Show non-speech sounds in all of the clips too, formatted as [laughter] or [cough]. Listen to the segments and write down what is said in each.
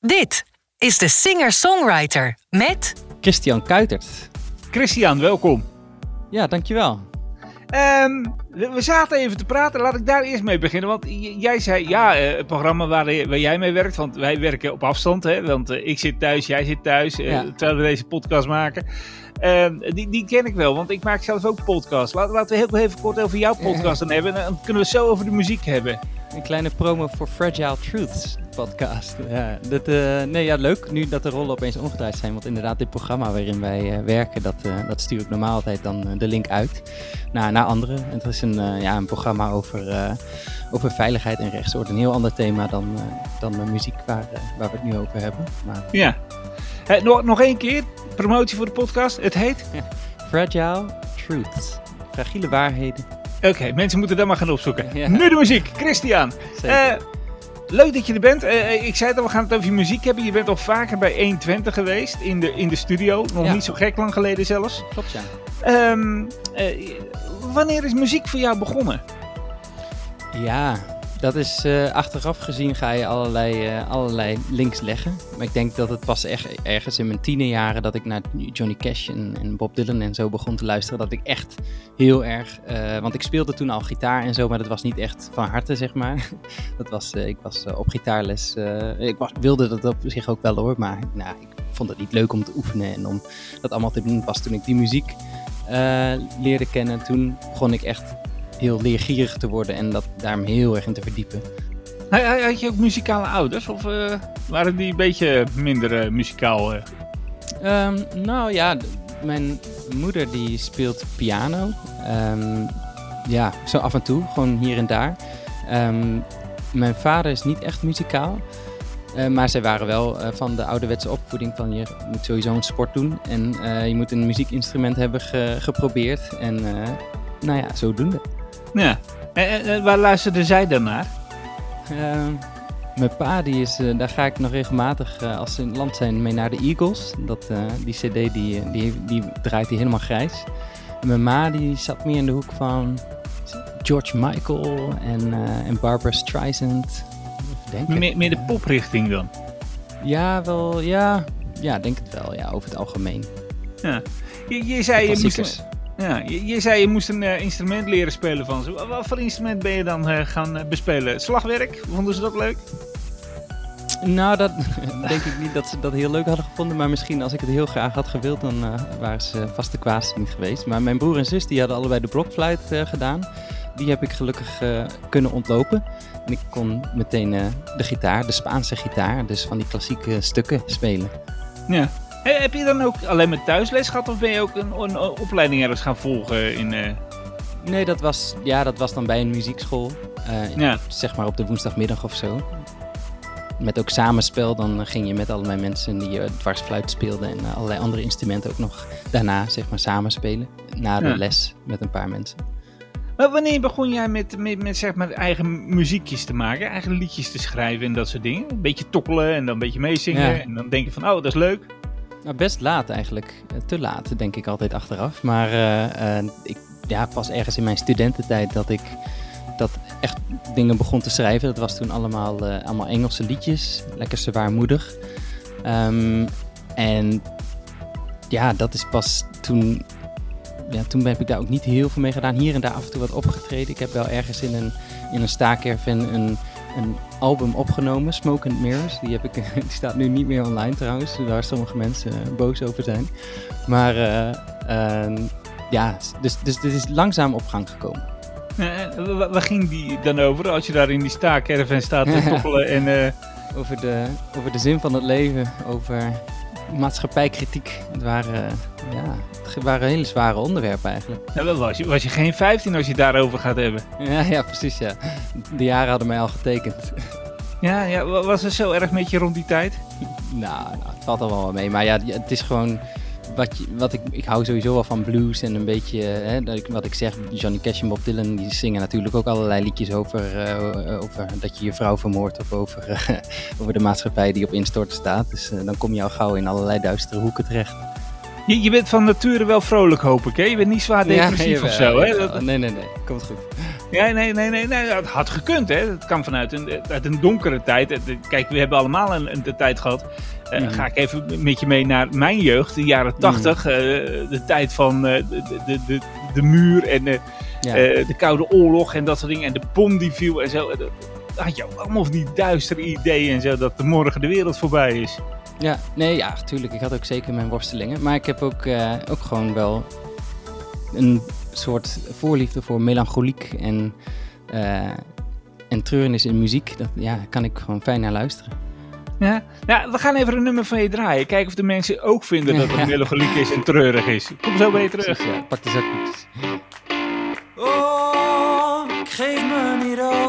Dit is de singer-songwriter met Christian Kuitert. Christian, welkom. Ja, dankjewel. Ehm, we, we zaten even te praten. Laat ik daar eerst mee beginnen. Want jij zei, ja, eh, het programma waar, waar jij mee werkt. Want wij werken op afstand. Hè, want eh, ik zit thuis, jij zit thuis. eh, Ja. Terwijl we deze podcast maken. Ehm, die, die ken ik wel, want ik maak zelf ook podcasts. Laten, laten we heel even kort over jouw podcast dan hebben. En dan kunnen we het zo over de muziek hebben. Een kleine promo voor Fragile Truths podcast. Ja, dat, eh, nee, ja, leuk nu dat de rollen opeens omgedraaid zijn. Want inderdaad, dit programma waarin wij eh, werken, dat, eh, dat stuur ik normaal altijd dan de link uit naar, naar anderen. Het is een, eh, ja, een programma over, eh, over veiligheid en rechtsorde. Een heel ander thema dan, eh, dan de muziek waar, waar we het nu over hebben. Maar Ja. Eh, nog, nog één keer, promotie voor de podcast. Het heet... Fragile Truths. Fragiele waarheden. Oké, mensen moeten dat maar gaan opzoeken. Ja. Nu de muziek. Christian. Eh, leuk dat je er bent. Eh, ik zei dat we gaan het over je muziek hebben. Je bent al vaker bij 120 geweest in de, in de studio. Nog Ja. niet zo gek lang geleden zelfs. Klopt ja. Ehm, eh, wanneer is muziek voor jou begonnen? Ja, dat is eh, achteraf gezien ga je allerlei, eh, allerlei links leggen. Maar ik denk dat het pas echt ergens in mijn tienerjaren dat ik naar Johnny Cash en, Bob Dylan en zo begon te luisteren. Dat ik echt heel erg, eh, want ik speelde toen al gitaar en zo, maar dat was niet echt van harte zeg maar. [laughs] Dat was, ik was op gitaarles, ik was, wilde dat op zich ook wel hoor, maar nou, ik vond het niet leuk om te oefenen en om dat allemaal te doen. Pas toen ik die muziek leerde kennen, toen begon ik echt heel leergierig te worden en dat, daar me heel erg in te verdiepen. Had- je ook muzikale ouders? Of eh, waren die een beetje minder eh, muzikaal? eh? Ehm, nou ja, mijn moeder die speelt piano. Ehm, ja, zo af en toe, gewoon hier en daar. Ehm, mijn vader is niet echt muzikaal. Maar zij waren wel van de ouderwetse opvoeding van je moet sowieso een sport doen. En je moet een muziekinstrument hebben ge- geprobeerd. En nou ja, zodoende. Ja. En, en- en waar luisterde zij dan naar? Ehm, mijn pa, die is, eh, daar ga ik nog regelmatig eh, als ze in het land zijn mee naar de Eagles. Dat, eh, die cd die, eh, die, die draait hij helemaal grijs. En mijn ma die zat meer in de hoek van George Michael en, eh, en Barbara Streisand. Denken. Meer, meer de poprichting dan? Ja, wel, ja. Ja, denk het wel, ja, over het algemeen. Ja. Je, je, zei, je, moest, ja, je, je zei je moest een eh, instrument leren spelen van ze. Wat, voor instrument ben je dan eh, gaan eh, bespelen? Slagwerk? Vonden ze dat leuk? Nou, dat [laughs] denk ik niet dat ze dat heel leuk hadden gevonden. Maar misschien als ik het heel graag had gewild, dan waren ze vast de kwaas niet geweest. Maar mijn broer en zus die hadden allebei de blokfluit gedaan. Die heb ik gelukkig kunnen ontlopen. En ik kon meteen de gitaar, de Spaanse gitaar, dus van die klassieke stukken spelen. Ja. He- heb je dan ook alleen maar thuisles gehad of ben je ook een, een, een opleiding ergens gaan volgen in... eh, Nee, dat was, ja, dat was dan bij een muziekschool. eh, Ja. Zeg maar op de woensdagmiddag of zo. Met ook samenspel, dan ging je met allerlei mensen die eh, dwarsfluit speelden en allerlei andere instrumenten ook nog daarna zeg maar samenspelen. Na de Ja. les met een paar mensen. Maar wanneer begon jij met, met, met zeg maar eigen muziekjes te maken? Eigen liedjes te schrijven en dat soort dingen? Een beetje tokkelen en dan een beetje meezingen. Ja. En dan denk je van, oh, dat is leuk. Nou, best laat eigenlijk. Eh, Te laat, denk ik altijd achteraf. Maar eh, eh, ik, ja, pas ergens in mijn studententijd dat ik dat echt dingen begon te schrijven. Dat was toen allemaal, allemaal Engelse liedjes. Lekker zwaarmoedig. Ehm, en ja, dat is pas toen... Ja, toen heb ik daar ook niet heel veel mee gedaan. Hier en daar af en toe wat opgetreden. Ik heb wel ergens in een, in een staakerven een, een album opgenomen, Smoke and Mirrors. Die, heb ik, [laughs] die staat nu niet meer online trouwens, waar sommige mensen eh, boos over zijn. Maar eh, ehm, ja, dus, dus dit is langzaam op gang gekomen. Wa- waar ging die dan over als je daar in die staakerven staat te [laughs] tokkelen en... Over de, over de zin van het leven, over maatschappijkritiek. Het waren, eh, ja, het waren hele zware onderwerpen eigenlijk. wel was, je, was je geen 15 als je het daarover gaat hebben? Ja, ja, precies ja. De jaren hadden mij al getekend. Ja, ja, wa- was het zo erg met je rond die tijd? Nou, nou, het valt wel wel mee. Maar ja, het is gewoon. Wat, wat ik, ik hou sowieso wel van blues en een beetje, hè, wat ik zeg, Johnny Cash en Bob Dylan, die zingen natuurlijk ook allerlei liedjes over, eh, over dat je je vrouw vermoordt of over, [laughs] over de maatschappij die op instorten staat. Dus eh, dan kom je al gauw in allerlei duistere hoeken terecht. Je, je bent van nature wel vrolijk, hoop ik, hè? Je bent niet zwaar depressief of jawel, zo, hè? Dat- Nee, nee, nee, komt goed. Ja, nee, nee, nee, nee, het had gekund, hè. Het kan vanuit een, uit een donkere tijd. Kijk, we hebben allemaal een, een tijd gehad. Uh, Ga ik even met je mee naar mijn jeugd, de jaren tachtig. Mm. de tijd van de, de, de, de muur en de Koude Oorlog en dat soort dingen. En de bom die viel en zo. had je ook allemaal van die duistere ideeën en zo, dat de morgen de wereld voorbij is. Ja, nee, ja, natuurlijk. Ik had ook zeker mijn worstelingen. Maar ik heb ook, ook gewoon wel een soort voorliefde voor melancholiek en, uh, en treurnis in muziek. Dat ja, kan ik gewoon fijn naar luisteren. Ja, nou, we gaan even een nummer van je draaien. Kijken of de mensen ook vinden dat het [laughs] melancholiek is en treurig is. Kom zo bij je terug. ja, pak de zakjes. Oh, ik geef me niet over.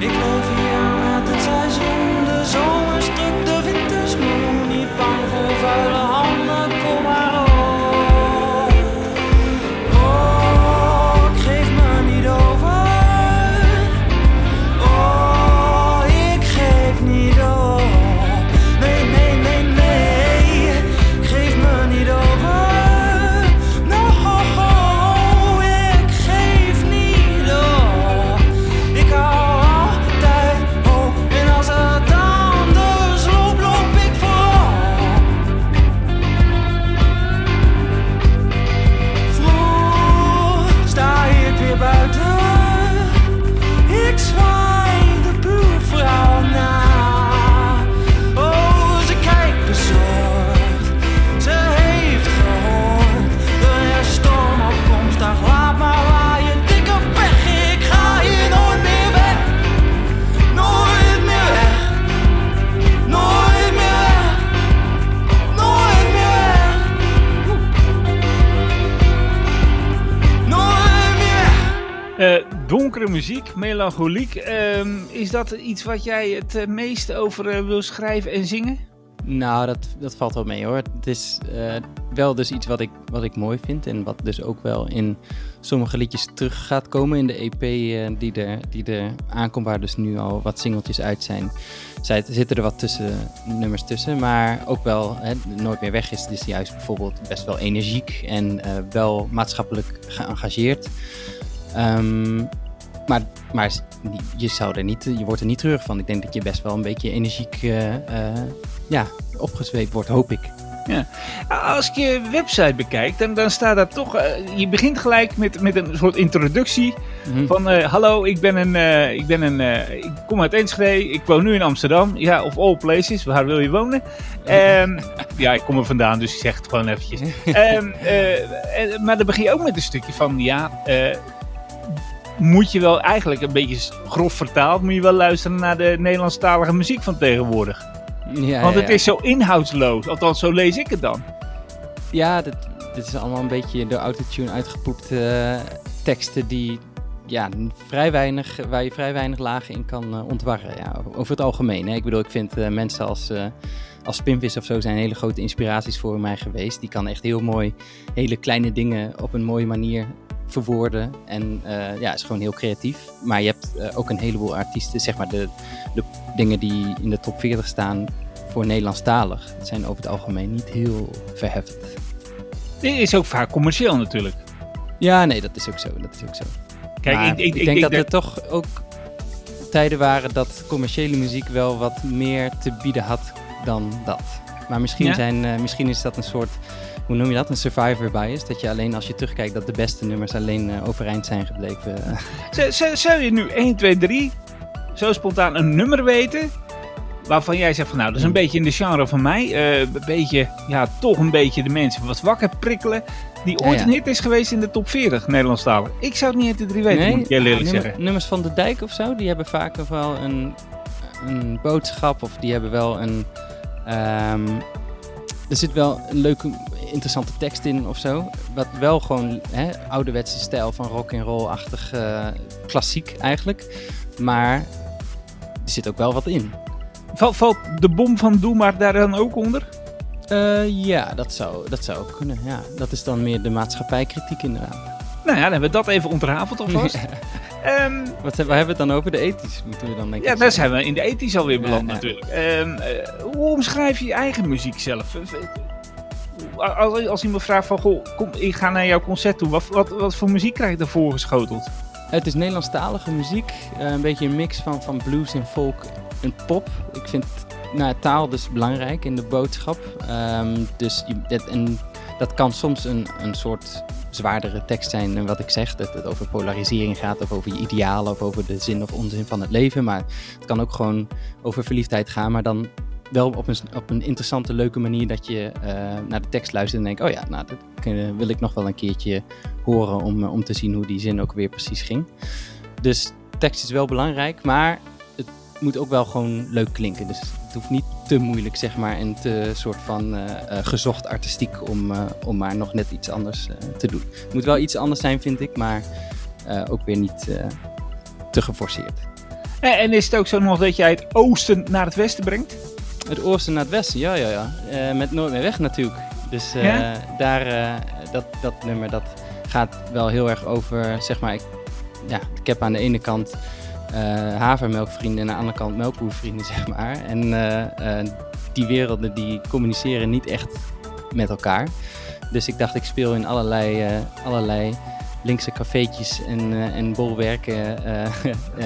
Ik muziek, melancholiek. ehm, is dat iets wat jij het eh, meest over eh, wil schrijven en zingen? Nou, dat, dat valt wel mee hoor. Het is eh, wel dus iets wat ik, wat ik mooi vind. En wat dus ook wel in sommige liedjes terug gaat komen in de EP die, er, die er aankomt. Waar dus nu al wat singeltjes uit zijn. Zij, zitten er wat tussen, nummers tussen. Maar ook wel, hè, Nooit meer weg is dus juist bijvoorbeeld best wel energiek. En wel maatschappelijk geëngageerd. Ehm, maar, maar je, zou er niet, je wordt er niet terug van. Ik denk dat je best wel een beetje energiek eh, ja, opgezweept wordt, hoop ik. Ja. Als ik je website bekijk, dan, dan staat daar toch. eh, je begint gelijk met, met een soort introductie. Mhm. Van hallo, ik ben een. ik, ben een ik kom uit Enschede. Ik woon nu in Amsterdam. Ja, of all places. Waar wil je wonen? Ehm, ja, ik kom er vandaan, dus ik zeg het gewoon eventjes. [laughs] Eh, maar dan begin je ook met een stukje van. Ja, moet je wel eigenlijk een beetje grof vertaald. Moet je wel luisteren naar de Nederlandstalige muziek van tegenwoordig. Ja, Want het ja. is zo inhoudsloos. Althans, zo lees ik het dan. Ja, dit, dit is allemaal een beetje door autotune uitgepoepte eh, teksten die ja, vrij weinig, waar je vrij weinig lagen in kan eh, ontwarren. Ja, over het algemeen. Hè. Ik bedoel, ik vind eh, mensen als, eh als Spinvis of zo zijn hele grote inspiraties voor mij geweest. Die kan echt heel mooi hele kleine dingen op een mooie manier verwoorden. En eh, ja, is gewoon heel creatief. Maar je hebt eh, ook een heleboel artiesten, zeg maar de, de dingen die in de top 40 staan voor Nederlandstalig. Dat zijn over het algemeen niet heel verheffend. Dit is ook vaak commercieel natuurlijk. Ja, nee, dat is ook zo. Dat is ook zo. Kijk, ik, ik, ik, denk ik dat er toch ook tijden waren dat commerciële muziek wel wat meer te bieden had dan dat. Maar misschien, Ja? zijn, eh, misschien is dat een soort, hoe noem je dat, een survivor bias. Dat je alleen als je terugkijkt dat de beste nummers alleen eh, overeind zijn gebleven. [laughs] Zou- zou- je nu 1, 2, 3 zo spontaan een nummer weten waarvan jij zegt van nou, dat is een Hmm. beetje in de genre van mij. eh, een beetje, ja, toch een beetje de mensen wat wakker prikkelen. Die ooit ja. een hit is geweest in de top 40 Nederlandstalig. Ik zou het niet 1, 2, 3 weten, moet ik heel eerlijk nummer- zeggen. nummers van de dijk of zo, die hebben vaak wel een, een boodschap of die hebben wel een. ehm, er zit wel een leuke, interessante tekst in of zo. Wat wel gewoon hè, ouderwetse stijl van rock and roll-achtig eh, klassiek eigenlijk. Maar er zit ook wel wat in. Val- Valt de bom van Doe maar daar dan ook onder? Eh, ja, dat zou, dat zou ook kunnen. Ja. Dat is dan meer de maatschappijkritiek inderdaad. Nou ja, dan hebben we dat even ontrafeld alvast. [laughs] Ehm, Wat, waar hebben we het dan over? De ethisch moeten we dan denk ik ja, daar zijn we in de ethisch alweer beland ja. natuurlijk. Ehm, eh, hoe omschrijf je je eigen muziek zelf? Als, als iemand vraagt van, goh, kom, ik ga naar jouw concert toe. Wat, wat, wat voor muziek krijg ik daarvoor geschoteld? Het is Nederlandstalige muziek. eh, een beetje een mix van, van blues en folk en pop. Ik vind nou, taal dus belangrijk in de boodschap. Ehm, dus je, dat, en dat kan soms een, een soort zwaardere tekst zijn dan wat ik zeg. Dat het over polarisering gaat of over je idealen of over de zin of onzin van het leven. Maar het kan ook gewoon over verliefdheid gaan. Maar dan wel op een, op een interessante, leuke manier dat je eh, naar de tekst luistert en denkt... oh ja, nou, dat wil ik nog wel een keertje horen om, eh, om te zien hoe die zin ook weer precies ging. Dus tekst is wel belangrijk, maar het moet ook wel gewoon leuk klinken. Dus het hoeft niet te moeilijk, zeg maar, en te soort van eh, gezocht artistiek om, om maar nog net iets anders te doen. Het moet wel iets anders zijn, vind ik, maar ook weer niet te geforceerd. En is het ook zo nog dat jij het oosten naar het westen brengt? Het oosten naar het westen, ja, ja, ja. Eh, met Nooit meer weg natuurlijk. Dus eh, Ja? daar, eh, dat, dat nummer, dat gaat wel heel erg over, zeg maar, ik, ja, ik heb aan de ene kant havermelkvrienden en aan de andere kant melkboervrienden, [laughs] zeg maar. En die werelden die communiceren niet echt met elkaar. Dus ik dacht, ik speel in allerlei, allerlei linkse cafeetjes en, eh, en bolwerken, eh,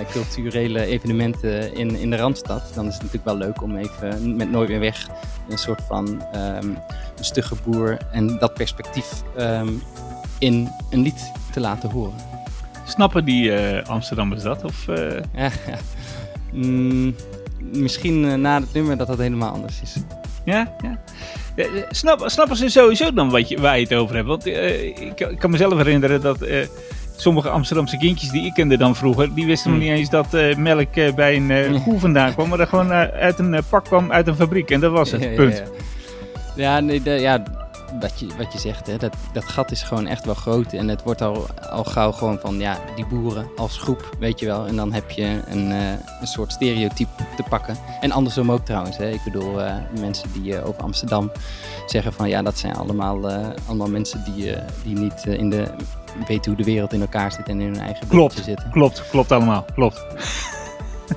[laughs] culturele evenementen in, in de Randstad. Dan is het natuurlijk wel leuk om even met Nooit meer weg een soort van ehm, een stugge boer en dat perspectief ehm, in een lied te laten horen. Snappen die eh, Amsterdammers dat? Of, Ja, [laughs] ja. Mm, misschien na het nummer dat dat helemaal anders is. ja? ja? Eh, Snap, snappen ze sowieso dan wat je, waar je het over hebt? Want eh, ik, ik kan mezelf herinneren dat eh, sommige Amsterdamse kindjes die ik kende dan vroeger, die wisten nog Hmm. niet eens dat melk bij een Ja. koe vandaan kwam, maar dat gewoon uit een pak kwam uit een fabriek. En dat was het, Ja, ja, punt. Ja, ja, nee, de- ja wat, je, wat je zegt, hè, dat, dat gat is gewoon echt wel groot. En het wordt al, al gauw gewoon van ja, die boeren als groep, weet je wel. En dan heb je een, eh, een soort stereotype te pakken. En andersom ook trouwens. Hè. Ik bedoel, eh, mensen die eh, over Amsterdam zeggen van ja, dat zijn allemaal, allemaal mensen die, die niet in de, weten hoe de wereld in elkaar zit en in hun eigen Klopt. zitten. Klopt, klopt allemaal, klopt.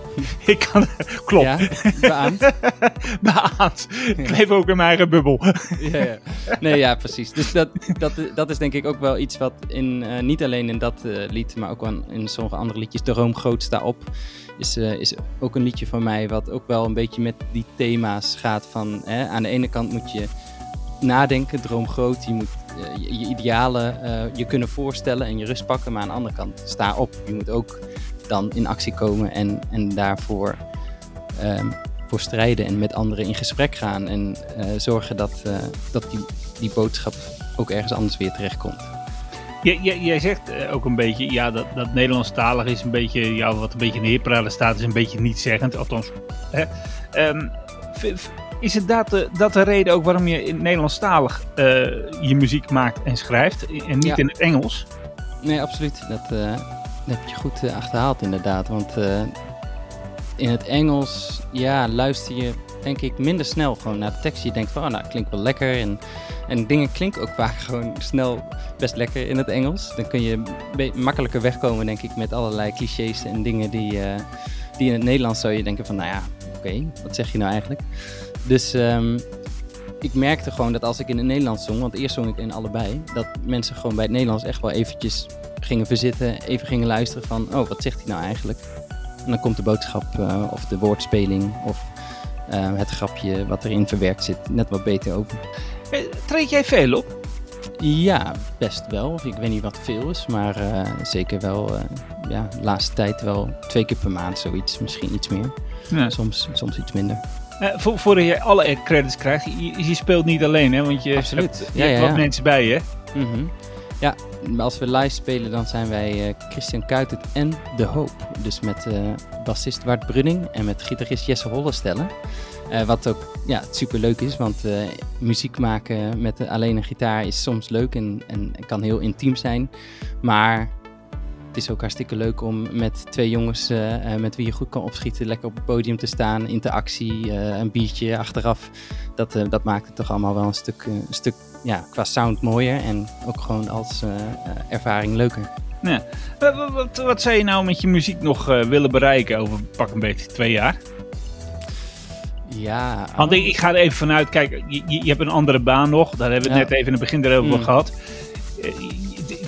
[laughs] ik kan, klopt, Ja, beaamd. [laughs] beaamd. Ik leef ook in mijn eigen bubbel. [laughs] ja, ja. Nee, ja, precies. Dus dat, dat, dat is denk ik ook wel iets wat in, eh, niet alleen in dat eh, lied, maar ook wel in sommige andere liedjes, De Room Groot sta op, is, eh, is ook een liedje van mij wat ook wel een beetje met die thema's gaat van, hè, aan de ene kant moet je nadenken, droom groot. Je moet je, je idealen je kunnen voorstellen en je rust pakken. Maar aan de andere kant, sta op. Je moet ook dan in actie komen en, en daarvoor ehm, voor strijden en met anderen in gesprek gaan. En eh, zorgen dat, eh, dat die, die boodschap ook ergens anders weer terechtkomt. Jij, jij, jij zegt eh, ook een beetje, ja, dat, dat Nederlandstalig is een beetje, ja, wat een beetje in de staat, is een beetje niet-zeggend. Althans, hè. Ehm, is het dat de, dat de reden ook waarom je in Nederlandstalig je muziek maakt en schrijft en niet Ja. in het Engels? Nee, absoluut. Dat, dat heb je goed eh, achterhaald inderdaad. Want eh, in het Engels, ja, luister je denk ik minder snel gewoon naar de tekst. Je denkt van, oh, nou, klinkt wel lekker. En, en dingen klinken ook vaak [laughs] gewoon snel best lekker in het Engels. Dan kun je makkelijker wegkomen, denk ik, met allerlei clichés en dingen die, eh, die in het Nederlands zou je denken van, nou ja, oké, wat zeg je nou eigenlijk? Dus ehm, ik merkte gewoon dat als ik in het Nederlands zong, want eerst zong ik in allebei, dat mensen gewoon bij het Nederlands echt wel eventjes gingen verzitten, even gingen luisteren van, oh, wat zegt hij nou eigenlijk? En dan komt de boodschap eh, of de woordspeling of eh, het grapje wat erin verwerkt zit net wat beter open. Eh, Treed jij veel op? Ja, best wel. Ik weet niet wat veel is, maar zeker wel, ja, de laatste tijd wel twee keer per maand zoiets. Misschien iets meer, Ja. soms, soms iets minder. Voor, voordat je alle credits krijgt, je, je speelt niet alleen, hè? Want je Absoluut. hebt, je Ja, hebt ja, wat mensen bij je. Mhm. Ja, als we live spelen, dan zijn wij eh, Christian Kuitert en De Hoop. Dus met eh bassist Wart Brunning en met gitarist Jesse Hollestellen. Eh wat ook ja, super leuk is, want muziek maken met alleen een gitaar is soms leuk en, en kan heel intiem zijn. Maar het is ook hartstikke leuk om met twee jongens eh, eh, met wie je goed kan opschieten, lekker op het podium te staan, interactie, eh, een biertje achteraf. Dat, dat maakt het toch allemaal wel een stuk, een stuk ja, qua sound mooier en ook gewoon als ervaring leuker. Ja. Wat, wat, zou je nou met je muziek nog willen bereiken over pak een beetje twee jaar? Ja, Want ik, ik ga er even vanuit, kijk, je, je je hebt een andere baan nog, daar hebben we het Ja. net even in het begin erover Mm. gehad.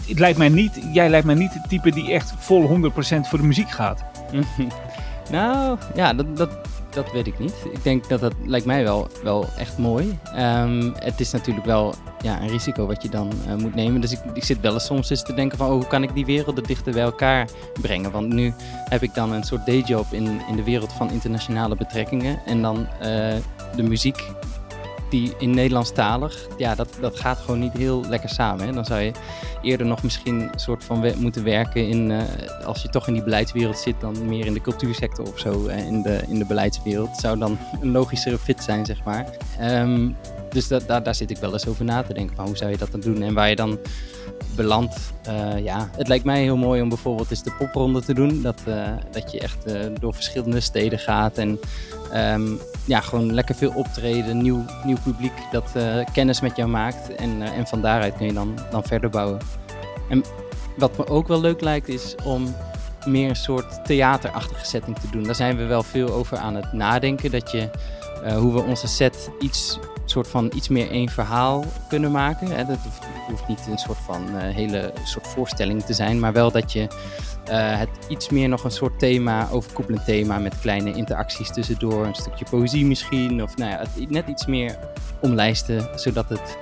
Het- het lijkt mij niet, jij lijkt mij niet het type die echt vol 100% voor de muziek gaat. [laughs] nou, ja, dat, dat, dat weet ik niet. Ik denk dat dat lijkt mij wel, wel echt mooi. Ehm, het is natuurlijk wel ja, een risico wat je dan eh, moet nemen. Dus ik, ik zit wel eens soms eens te denken van... Oh, hoe kan ik die werelden dichter bij elkaar brengen? Want nu heb ik dan een soort dayjob in, in de wereld van internationale betrekkingen. En dan eh, de muziek die in Nederlandstalig... Ja, dat, dat gaat gewoon niet heel lekker samen. Hè? Dan zou je eerder nog misschien een soort van moeten werken in... eh, als je toch in die beleidswereld zit, dan meer in de cultuursector of zo. eh, in, de, in de beleidswereld. Zou dan [laughs] een logischere fit zijn, zeg maar. Ehm, dus daar, daar zit ik wel eens over na te denken. Van hoe zou je dat dan doen? En waar je dan belandt. eh, ja, het lijkt mij heel mooi om bijvoorbeeld eens de popronde te doen. Dat, dat je echt door verschillende steden gaat. En ehm, ja, gewoon lekker veel optreden. Nieuw, nieuw publiek dat eh, kennis met jou maakt. En, eh, en van daaruit kun je dan, dan verder bouwen. En wat me ook wel leuk lijkt is om meer een soort theaterachtige setting te doen. Daar zijn we wel veel over aan het nadenken. Dat je eh, hoe we onze set iets, soort van iets meer één verhaal kunnen maken. Hè. Dat hoeft, niet een soort van eh, hele soort voorstelling te zijn, maar wel dat je eh, het iets meer nog een soort thema, overkoepelend thema met kleine interacties tussendoor, een stukje poëzie misschien, of nou ja, net iets meer omlijsten, zodat het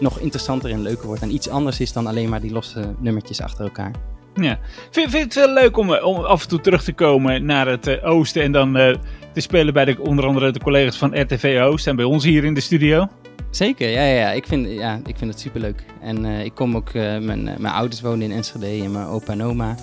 nog interessanter en leuker wordt en iets anders is dan alleen maar die losse nummertjes achter elkaar. Ja. Vind, vind het wel leuk om, om af en toe terug te komen naar het eh, oosten en dan eh, te spelen bij de, onder andere de collega's van RTV Oost en bij ons hier in de studio? Zeker, ja, ja, ja. Ik, vind, ja ik vind het superleuk. En eh, ik kom ook, mijn, mijn ouders wonen in Enschede en mijn opa en oma.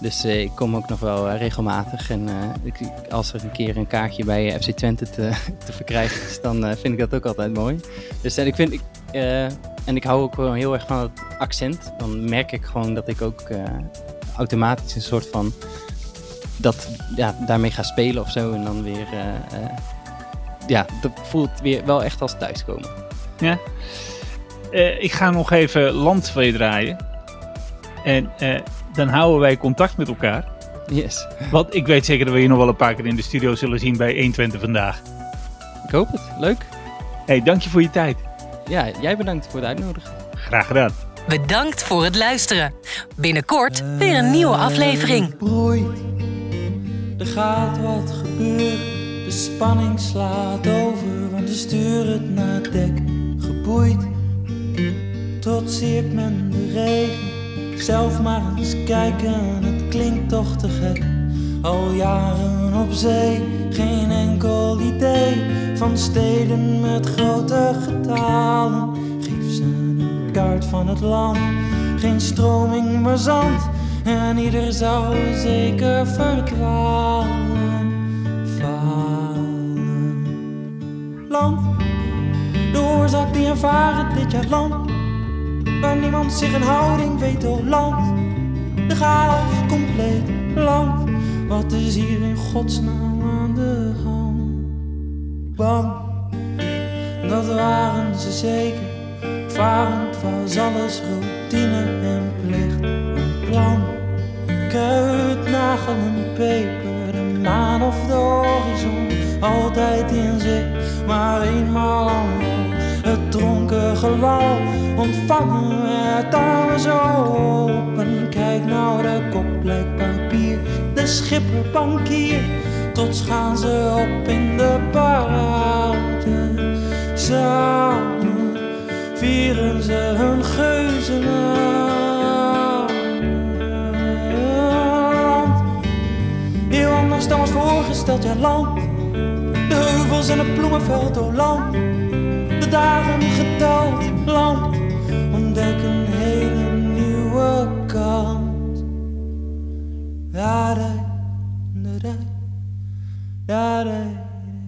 Dus ik kom ook nog wel regelmatig. En ik, als er een keer een kaartje bij FC Twente te, [laughs] te verkrijgen is, dan vind ik dat ook altijd mooi. Dus en ik vind, ik, eh, en ik hou ook wel heel erg van het accent. Dan merk ik gewoon dat ik ook eh, automatisch een soort van, dat, ja, daarmee ga spelen of zo. En dan weer, eh, ja, dat voelt weer wel echt als thuiskomen. Eh, ik ga nog even land van je draaien. En dan houden wij contact met elkaar. Yes. Want ik weet zeker dat we je nog wel een paar keer in de studio zullen zien bij 120 vandaag. Ik hoop het. Leuk. hey, dank je voor je tijd. Ja, jij bedankt voor het uitnodigen. Graag gedaan. Bedankt voor het luisteren. Binnenkort weer een nieuwe aflevering. broeit. Er gaat wat gebeuren. De spanning slaat over, want we sturen het naar dek. Gebroeid. geboeid. Trotseert men de regen. Zelf maar eens kijken, het klinkt toch te gek. Al jaren op zee, geen enkel idee van steden met grote getalen. Geef ze een kaart van het land, geen stroming maar zand. En ieder zou zeker verdwalen, falen. Land, de oorzaak die ervaren dit jaar land. Waar niemand zich een houding weet, oh land. De chaos compleet, land. Wat is hier in godsnaam? Bang, dat waren ze zeker. Varend was alles routine en plicht. Een plan, kruid, nagel en peper. De maan of de horizon, altijd in zicht. Maar eenmaal allemaal het dronken gelal ontvangen armen zo open. Kijk nou, de kop lijkt papier, de schipper bankier. Gaan ze op in de Samen vieren ze hun geuzenland. Heel anders dan was voorgesteld, ja land. De heuvels en het bloemenveld, oh land de dagen geteld, land, ontdek een hele nieuwe kant.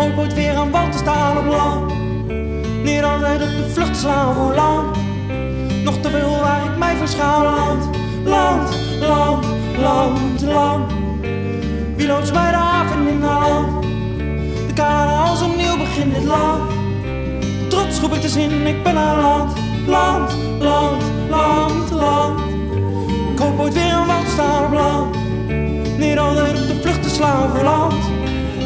hoop ooit weer aan wal te staan op land. Niet altijd op de vlucht slaan voor land. Nog te veel waar ik mij verschuil. Land, land, land, land, land. Wie loopt mij de haven in de hand? De kade als een nieuw begin dit land. Trots roep ik de zin, ik ben aan land. Land, land, land, land. Ik hoop ooit weer aan wal te staan op land. Niet altijd op de vlucht te slaan voor land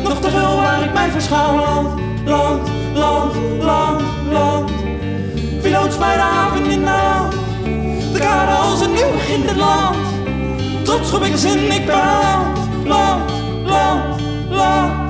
nog te veel waar ik mij verschouw. Land, land, land, land, land. Wie loods mij de haven in naam? De kade als een nieuw begin het land. Trots op ik zin, ik ben land, land, land, land.